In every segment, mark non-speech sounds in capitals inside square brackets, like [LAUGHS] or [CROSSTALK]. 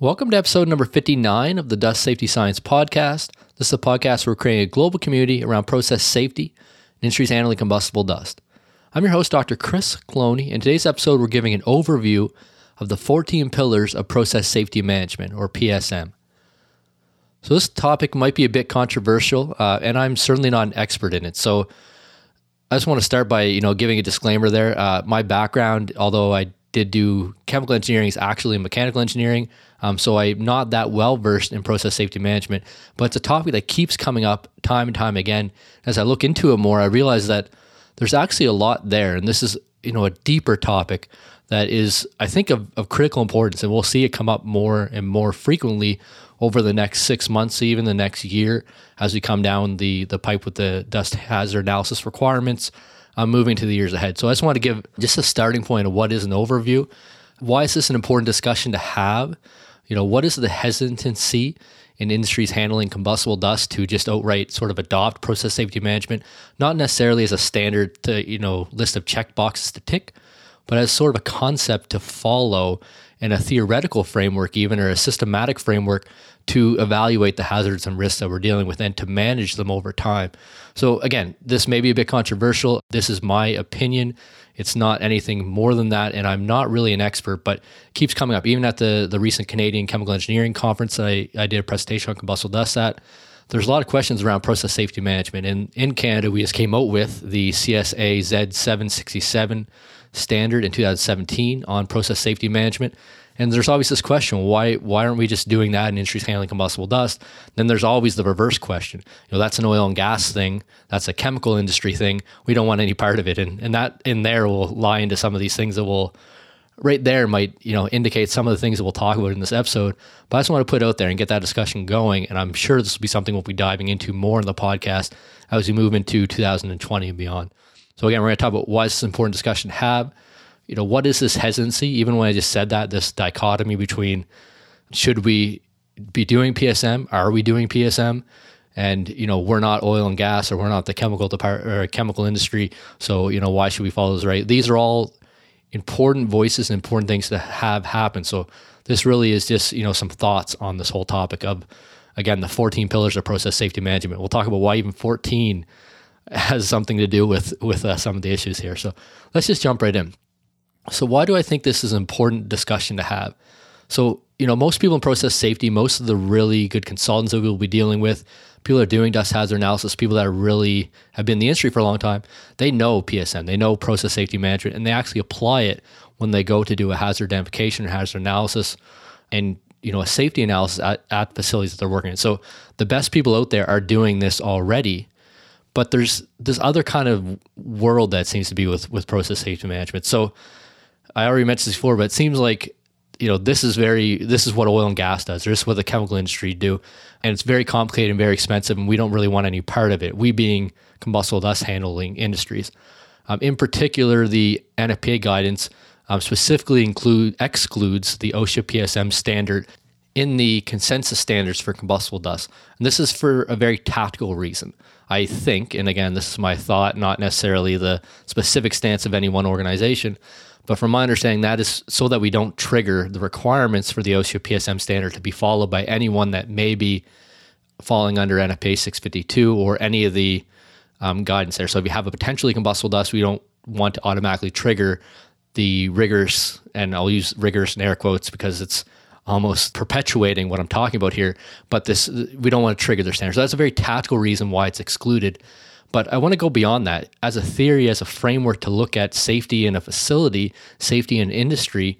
Welcome to episode number 59 of the Dust Safety Science Podcast. This is a podcast where we're creating a global community around process safety and industries handling combustible dust. I'm your host, Dr. Chris Cloney, and today's episode we're giving an overview of the 14 pillars of process safety management, or PSM. So this topic might be a bit controversial, uh, and I'm certainly not an expert in it. So I just want to start by you know giving a disclaimer there. Uh, my background, although I did do chemical engineering, is actually mechanical engineering. Um, so I'm not that well versed in process safety management, but it's a topic that keeps coming up time and time again. As I look into it more, I realize that there's actually a lot there, and this is you know a deeper topic that is I think of, of critical importance, and we'll see it come up more and more frequently over the next six months, even the next year, as we come down the the pipe with the dust hazard analysis requirements. Uh, moving to the years ahead. So I just want to give just a starting point of what is an overview. Why is this an important discussion to have? You know, what is the hesitancy in industries handling combustible dust to just outright sort of adopt process safety management, not necessarily as a standard to, you know, list of check boxes to tick, but as sort of a concept to follow in a theoretical framework, even or a systematic framework to evaluate the hazards and risks that we're dealing with and to manage them over time. So, again, this may be a bit controversial. This is my opinion. It's not anything more than that, and I'm not really an expert, but keeps coming up. Even at the the recent Canadian Chemical Engineering Conference that I, I did a presentation on combustible dust at, there's a lot of questions around process safety management. And in Canada, we just came out with the CSA Z767 standard in 2017 on process safety management. And there's always this question: why why aren't we just doing that in industries handling combustible dust? Then there's always the reverse question: you know, that's an oil and gas thing, that's a chemical industry thing. We don't want any part of it, and and that in there will lie into some of these things that will right there might you know indicate some of the things that we'll talk about in this episode. But I just want to put out there and get that discussion going, and I'm sure this will be something we'll be diving into more in the podcast as we move into 2020 and beyond. So again, we're going to talk about why this is an important discussion to have you know, what is this hesitancy? Even when I just said that, this dichotomy between should we be doing PSM? Are we doing PSM? And you know, we're not oil and gas, or we're not the chemical department or chemical industry. So you know, why should we follow this right? These are all important voices and important things to have happen. So this really is just you know some thoughts on this whole topic of again the 14 pillars of process safety management. We'll talk about why even 14 has something to do with with uh, some of the issues here. So let's just jump right in. So, why do I think this is an important discussion to have? So, you know, most people in process safety, most of the really good consultants that we'll be dealing with, people that are doing dust hazard analysis, people that are really have been in the industry for a long time, they know PSM, they know process safety management, and they actually apply it when they go to do a hazard identification or hazard analysis and you know a safety analysis at, at facilities that they're working in. So the best people out there are doing this already. But there's this other kind of world that seems to be with with process safety management. So I already mentioned this before, but it seems like you know this is very this is what oil and gas does. Or this is what the chemical industry do, and it's very complicated and very expensive, and we don't really want any part of it. We being combustible dust handling industries, um, in particular, the NFPA guidance um, specifically include excludes the OSHA PSM standard in the consensus standards for combustible dust, and this is for a very tactical reason. I think, and again, this is my thought, not necessarily the specific stance of any one organization but from my understanding, that is so that we don't trigger the requirements for the OSHA PSM standard to be followed by anyone that may be falling under NFPA 652 or any of the um, guidance there. So if you have a potentially combustible dust, we don't want to automatically trigger the rigorous, and I'll use rigorous in air quotes because it's almost perpetuating what I'm talking about here. But this, we don't want to trigger their standards. So that's a very tactical reason why it's excluded. But I want to go beyond that as a theory, as a framework to look at safety in a facility, safety in industry.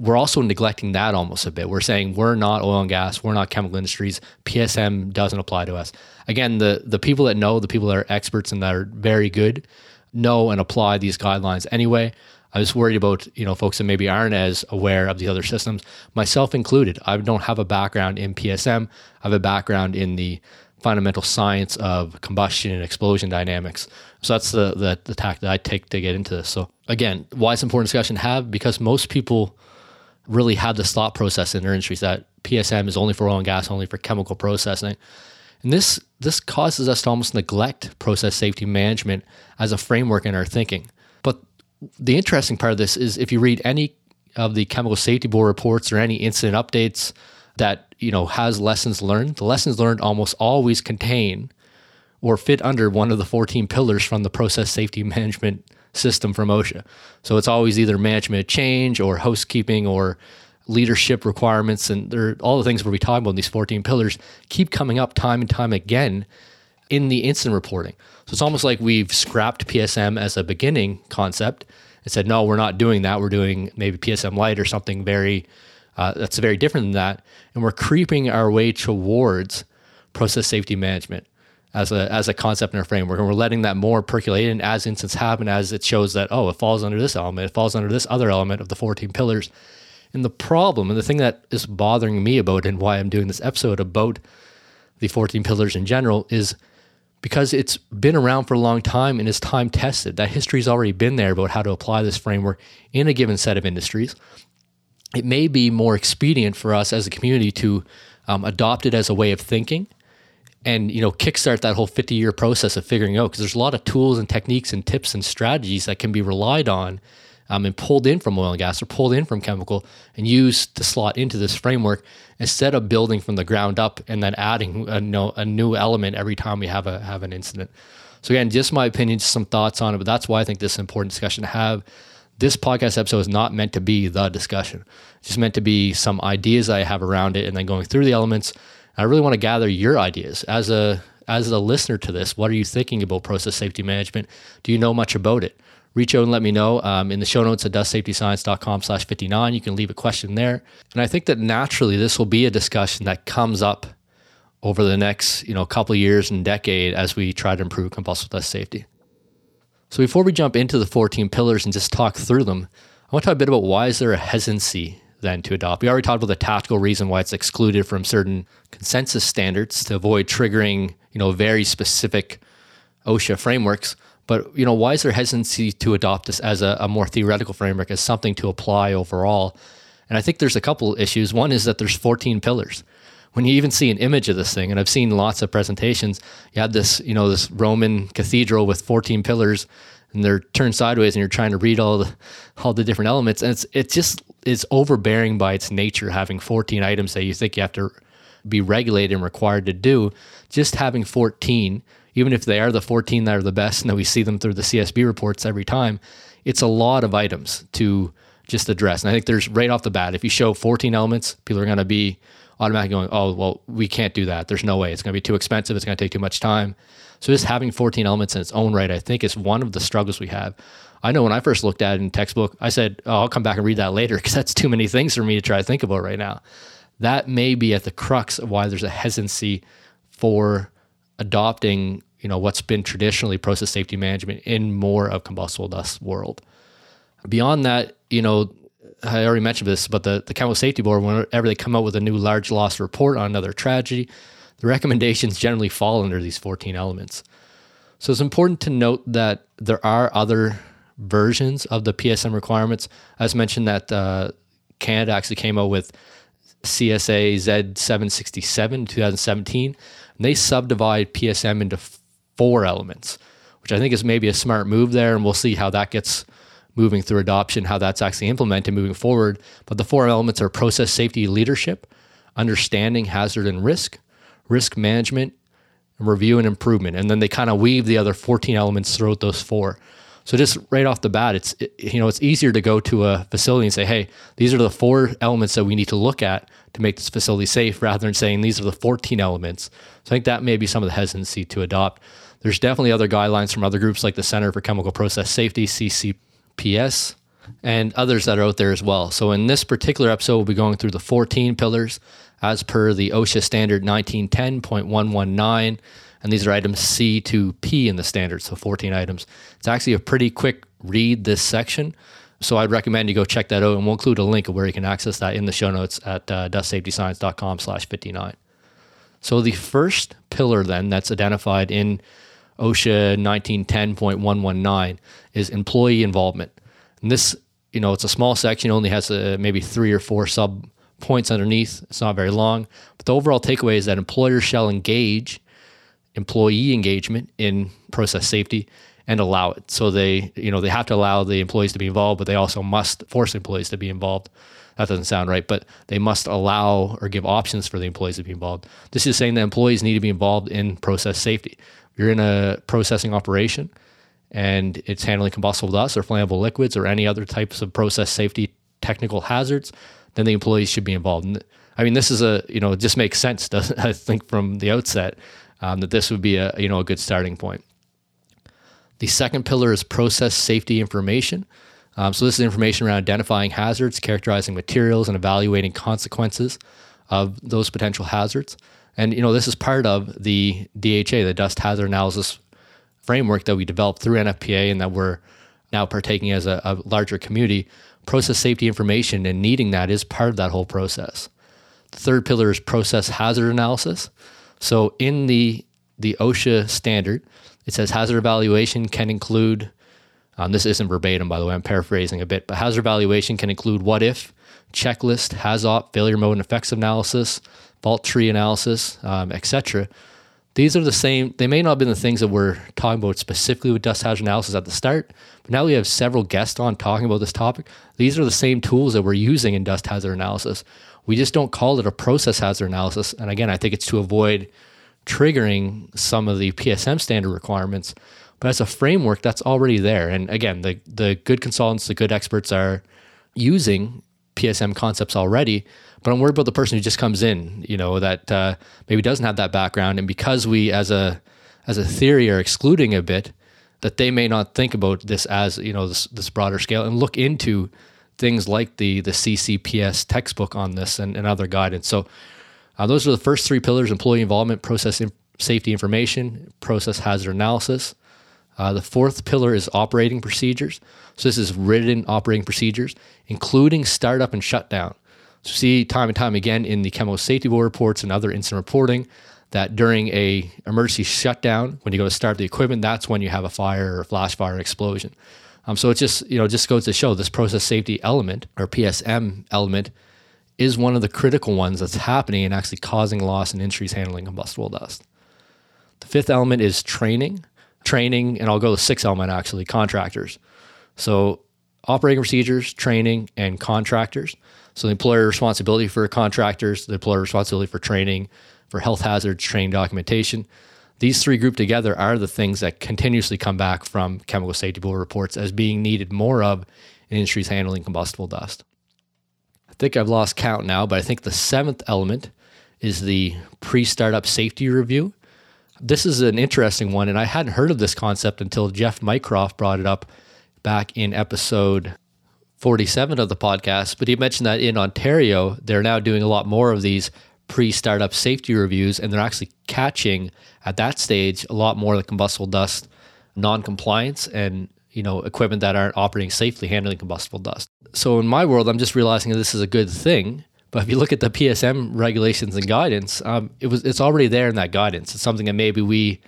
We're also neglecting that almost a bit. We're saying we're not oil and gas, we're not chemical industries. PSM doesn't apply to us. Again, the the people that know, the people that are experts and that are very good, know and apply these guidelines anyway. I was worried about you know folks that maybe aren't as aware of the other systems, myself included. I don't have a background in PSM. I have a background in the fundamental science of combustion and explosion dynamics. So that's the, the, the tack that I take to get into this. So again, why it's important discussion to have because most people really have this thought process in their industries that PSM is only for oil and gas, only for chemical processing. And this this causes us to almost neglect process safety management as a framework in our thinking. The interesting part of this is if you read any of the chemical safety board reports or any incident updates that you know has lessons learned. The lessons learned almost always contain or fit under one of the 14 pillars from the process safety [LAUGHS] management system from OSHA. So it's always either management change or housekeeping or leadership requirements and all the things where we talk about in these 14 pillars keep coming up time and time again in the incident reporting. So it's almost like we've scrapped PSM as a beginning concept and said, no, we're not doing that. We're doing maybe PSM light or something very uh, that's very different than that. And we're creeping our way towards process safety management as a as a concept in our framework, and we're letting that more percolate. And as incidents happen, as it shows that oh, it falls under this element, it falls under this other element of the 14 pillars. And the problem, and the thing that is bothering me about and why I'm doing this episode about the 14 pillars in general is because it's been around for a long time and is time tested. That history's already been there about how to apply this framework in a given set of industries. It may be more expedient for us as a community to um, adopt it as a way of thinking and you know kickstart that whole 50 year process of figuring out because there's a lot of tools and techniques and tips and strategies that can be relied on um, and pulled in from oil and gas or pulled in from chemical and used to slot into this framework instead of building from the ground up and then adding a, no, a new element every time we have a have an incident. So again, just my opinion, just some thoughts on it, but that's why I think this is an important discussion to have. This podcast episode is not meant to be the discussion. It's just meant to be some ideas I have around it and then going through the elements I really want to gather your ideas as a as a listener to this. What are you thinking about process safety management? Do you know much about it? Reach out and let me know. Um, in the show notes at dustsafetyscience.com slash 59, you can leave a question there. And I think that naturally this will be a discussion that comes up over the next you know couple years and decade as we try to improve combustible dust safety. So before we jump into the 14 pillars and just talk through them, I want to talk a bit about why is there a hesitancy then to adopt. We already talked about the tactical reason why it's excluded from certain consensus standards to avoid triggering, you know, very specific OSHA frameworks. But you know, why is there hesitancy to adopt this as a, a more theoretical framework, as something to apply overall? And I think there's a couple issues. One is that there's 14 pillars. When you even see an image of this thing, and I've seen lots of presentations, you have this, you know, this Roman cathedral with 14 pillars, and they're turned sideways, and you're trying to read all the all the different elements, and it's it just is overbearing by its nature, having 14 items that you think you have to be regulated and required to do. Just having 14, even if they are the 14 that are the best and that we see them through the CSB reports every time, it's a lot of items to just address. And I think there's right off the bat, if you show 14 elements, people are going to be automatically going, oh, well, we can't do that. There's no way. It's going to be too expensive. It's going to take too much time. So just having 14 elements in its own right, I think is one of the struggles we have. I know when I first looked at it in textbook, I said, oh, I'll come back and read that later [LAUGHS] because that's too many things for me to try to think about right now. That may be at the crux of why there's a hesitancy for adopting, you know, what's been traditionally process safety management in more of combustible dust world. Beyond that, you know, I already mentioned this, but the, the Chemical Safety Board, whenever they come out with a new large loss report on another tragedy, the recommendations generally fall under these 14 elements. So it's important to note that there are other versions of the PSM requirements. As mentioned, that uh, Canada actually came out with CSA Z767 in 2017, and they subdivide PSM into four elements, which I think is maybe a smart move there, and we'll see how that gets moving through adoption, how that's actually implemented moving forward. But the four elements are process safety leadership, understanding hazard and risk, risk management, review and improvement. And then they kind of weave the other 14 elements throughout those four. So just right off the bat, it's it, you know it's easier to go to a facility and say, hey, these are the four elements that we need to look at to make this facility safe, rather than saying these are the 14 elements. So I think that may be some of the hesitancy to adopt. There's definitely other guidelines from other groups like the Center for Chemical Process Safety (CCPS) and others that are out there as well. So in this particular episode, we'll be going through the 14 pillars as per the OSHA standard 1910.119 and these are items C to P in the standard, so 14 items. It's actually a pretty quick read this section. So I'd recommend you go check that out, and we'll include a link of where you can access that in the show notes at uh, dustsafetyscience.com slash 59. So the first pillar then that's identified in OSHA 1910.119 is employee involvement. And this, you know, it's a small section, only has uh, maybe three or four sub points underneath. It's not very long. But the overall takeaway is that employers shall engage employee engagement in process safety and allow it. So they, you know, they have to allow the employees to be involved, but they also must force employees to be involved. That doesn't sound right, but they must allow or give options for the employees to be involved. This is saying that employees need to be involved in process safety. You're in a processing operation and it's handling combustible dust or flammable liquids or any other types of process safety technical hazards, then the employees should be involved. And I mean, this is a you know it just makes sense. [LAUGHS] Doesn't I think from the outset um, that this would be a you know a good starting point. The second pillar is process safety information. Um, so this is information around identifying hazards, characterizing materials, and evaluating consequences of those potential hazards. And you know this is part of the DHA, the Dust Hazard Analysis Framework that we developed through NFPA, and that we're now partaking as a, a larger community. Process safety information and needing that is part of that whole process. The third pillar is process hazard analysis. So in the the OSHA standard, it says hazard evaluation can include. Um, this isn't verbatim, by the way. I'm paraphrasing a bit, but hazard evaluation can include what if, checklist, HAZOP, failure mode and effects analysis, fault tree analysis, um, etc. These are the same. They may not have been the things that we're talking about specifically with dust hazard analysis at the start, but now we have several guests on talking about this topic. These are the same tools that we're using in dust hazard analysis. We just don't call it a process hazard analysis. And again, I think it's to avoid triggering some of the PSM standard requirements. But as a framework, that's already there. And again, the the good consultants, the good experts are using PSM concepts already. But I'm worried about the person who just comes in, you know, that uh, maybe doesn't have that background, and because we as a as a theory are excluding a bit, that they may not think about this as you know this, this broader scale and look into things like the the CCPS textbook on this and, and other guidance. So uh, those are the first three pillars: employee involvement, process in- safety information, process hazard analysis. Uh, the fourth pillar is operating procedures. So this is written operating procedures, including startup and shutdown. So see time and time again in the chemical safety board reports and other incident reporting that during a emergency shutdown, when you go to start the equipment, that's when you have a fire or a flash fire explosion. Um, so it just you know just goes to show this process safety element or PSM element is one of the critical ones that's happening and actually causing loss and injuries handling combustible dust. The fifth element is training, training, and I'll go to the sixth element actually contractors. So operating procedures, training, and contractors. So the employer responsibility for contractors, the employer responsibility for training, for health hazards, training documentation. These three grouped together are the things that continuously come back from chemical safety board reports as being needed more of in industries handling combustible dust. I think I've lost count now, but I think the seventh element is the pre startup safety review. This is an interesting one, and I hadn't heard of this concept until Jeff Mycroft brought it up back in episode 47 of the podcast. But he mentioned that in Ontario, they're now doing a lot more of these pre-startup safety reviews, and they're actually catching at that stage a lot more of the combustible dust non-compliance and you know equipment that aren't operating safely handling combustible dust. So in my world, I'm just realizing this is a good thing. But if you look at the PSM regulations and guidance, um, it was it's already there in that guidance. It's something that maybe we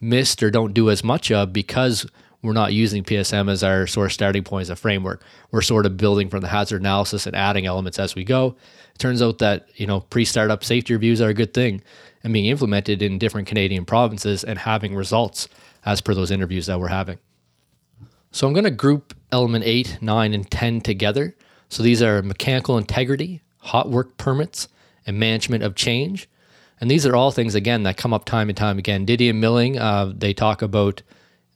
missed or don't do as much of because we're not using PSM as our source starting point as a framework. We're sort of building from the hazard analysis and adding elements as we go. It turns out that you know pre-startup safety reviews are a good thing and being implemented in different Canadian provinces and having results as per those interviews that we're having. So I'm going to group element 8, 9 and 10 together. So these are mechanical integrity, hot work permits, and management of change. And these are all things again that come up time and time again. Didion Milling, uh, they talk about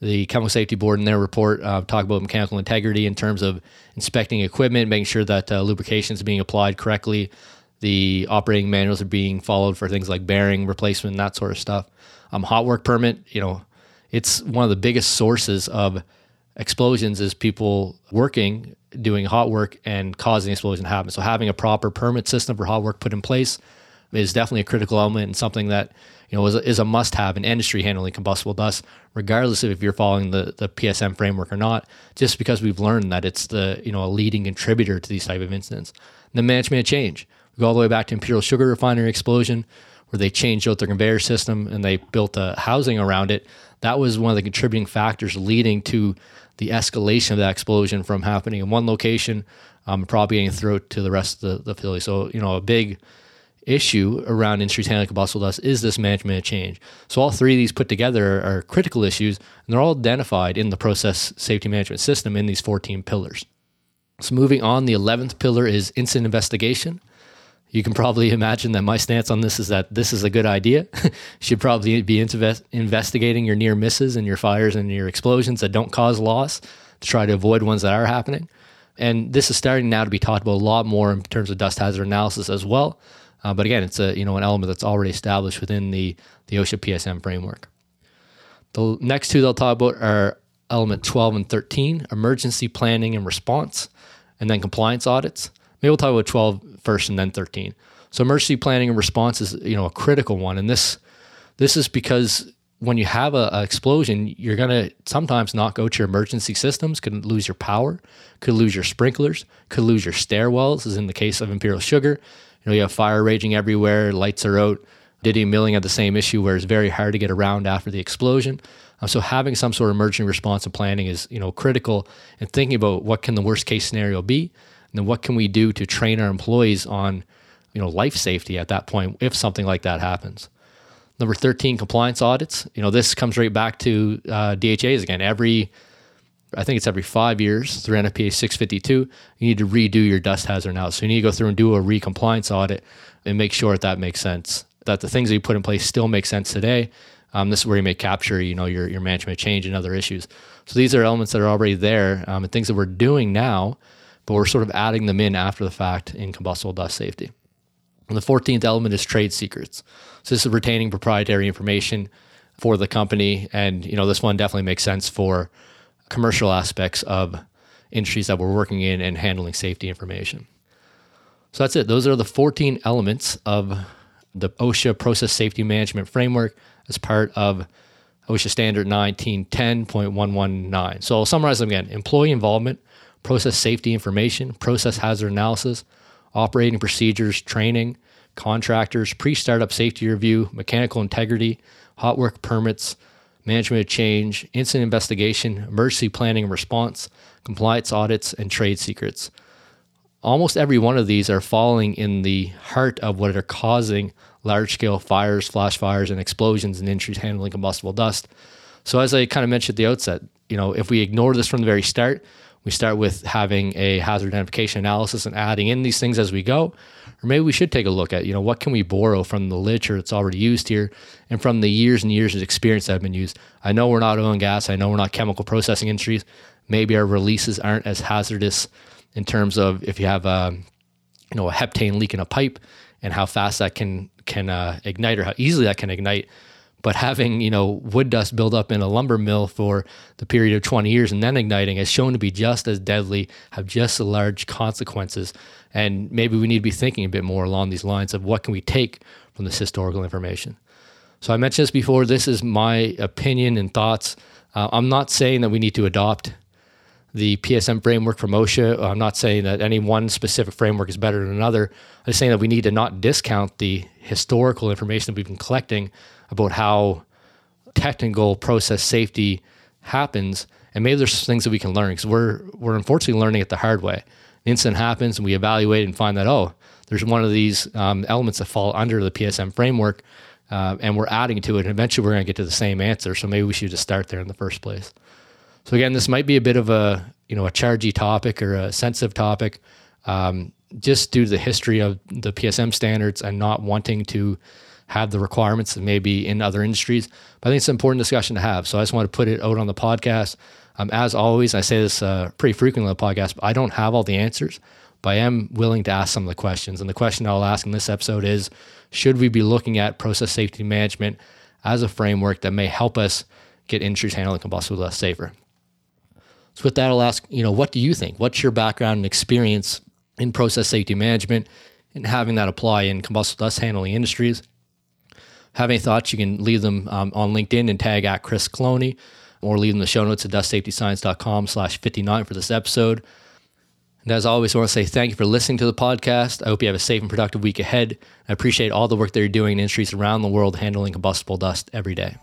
the Chemical Safety Board in their report uh, talk about mechanical integrity in terms of inspecting equipment, making sure that uh, lubrication is being applied correctly, the operating manuals are being followed for things like bearing replacement, that sort of stuff. Um, hot work permit, you know, it's one of the biggest sources of explosions is people working doing hot work and causing explosion to happen. So having a proper permit system for hot work put in place is definitely a critical element and something that you know is a, is a must-have in industry handling combustible dust, regardless of if you're following the the PSM framework or not. Just because we've learned that it's the you know a leading contributor to these type of incidents. And The management of change. We go all the way back to Imperial Sugar Refinery explosion, where they changed out their conveyor system and they built a housing around it. That was one of the contributing factors leading to the escalation of that explosion from happening in one location, um, propagating throughout to the rest of the, the facility. So you know a big issue around handling combustible dust is this management of change. So all three of these put together are critical issues, and they're all identified in the process safety management system in these 14 pillars. So moving on, the 11th pillar is incident investigation. You can probably imagine that my stance on this is that this is a good idea. you [LAUGHS] should probably be invest- investigating your near misses and your fires and your explosions that don't cause loss to try to avoid ones that are happening. And this is starting now to be talked about a lot more in terms of dust hazard analysis as well. Uh, but again, it's a you know an element that's already established within the the OSHA PSM framework. The next two they'll talk about are element 12 and 13, emergency planning and response, and then compliance audits. Maybe we'll talk about 12 first and then 13. So emergency planning and response is you know a critical one, and this this is because when you have a, a explosion, you're gonna sometimes not go to your emergency systems, could lose your power, could lose your sprinklers, could lose your stairwells, as in the case of Imperial Sugar. You know, you have fire raging everywhere, lights are out. Didion Milling had the same issue where it's very hard to get around after the explosion. Um, so having some sort of emergency response and planning is, you know, critical and thinking about what can the worst case scenario be, and then what can we do to train our employees on, you know, life safety at that point if something like that happens. Number 13, compliance audits. You know, this comes right back to uh, DHAs again. Every I think it's every five years through NFPA 652, you need to redo your dust hazard analysis. So you need to go through and do a re-compliance audit and make sure that that makes sense, that the things that you put in place still make sense today. Um, this is where you may capture, you know, your, your management change and other issues. So these are elements that are already there um, and things that we're doing now, but we're sort of adding them in after the fact in combustible dust safety. And the 14th element is trade secrets. So this is retaining proprietary information for the company. And, you know, this one definitely makes sense for commercial aspects of industries that we're working in and handling safety information. So that's it. Those are the 14 elements of the OSHA Process Safety Management Framework as part of OSHA Standard 1910.119. So I'll summarize them again employee involvement, process safety information, process hazard analysis, operating procedures, training, contractors, pre startup safety review, mechanical integrity, hot work permits, management of change, incident investigation, emergency planning and response, compliance audits, and trade secrets. Almost every one of these are falling in the heart of what are causing large scale fires, flash fires, and explosions in industries handling combustible dust. So, as I kind of mentioned at the outset, you know, if we ignore this from the very start, we start with having a hazard identification analysis and adding in these things as we go, or maybe we should take a look at, you know, what can we borrow from the literature that's already used here and from the years and years of experience that have been used. I know we're not oil and gas. I know we're not chemical processing industries. Maybe our releases aren't as hazardous in terms of if you have a, you know, a heptane leak in a pipe and how fast that can can uh, ignite or how easily that can ignite. But having you know wood dust build up in a lumber mill for the period of 20 years and then igniting has shown to be just as deadly, have just as large consequences. And maybe we need to be thinking a bit more along these lines of what can we take from this historical information. So I mentioned this before. This is my opinion and thoughts. Uh, I'm not saying that we need to adopt the PSM framework from OSHA. I'm not saying that any one specific framework is better than another. I'm just saying that we need to not discount the historical information that we've been collecting about how technical process safety happens. And maybe there's things that we can learn because we're we're unfortunately learning it the hard way. The incident happens and we evaluate and find that oh, there's one of these um, elements that fall under the PSM framework, uh, and we're adding to it. And eventually, we're going to get to the same answer. So maybe we should just start there in the first place. So again, this might be a bit of a you know a chargy topic or a sensitive topic, um, just due to the history of the PSM standards and not wanting to have the requirements that may be in other industries. But I think it's an important discussion to have. So I just want to put it out on the podcast. Um, as always, I say this uh, pretty frequently on the podcast, but I don't have all the answers, but I am willing to ask some of the questions. And the question I'll ask in this episode is Should we be looking at process safety management as a framework that may help us get industries handling combustible less safer? So, with that, I'll ask, you know, what do you think? What's your background and experience in process safety management and having that apply in combustible dust handling industries? Have any thoughts? You can leave them um, on LinkedIn and tag at Chris Cloney or leave them in the show notes at dustsafetyscience.com slash 59 for this episode. And as always, I want to say thank you for listening to the podcast. I hope you have a safe and productive week ahead. I appreciate all the work that you're doing in industries around the world handling combustible dust every day.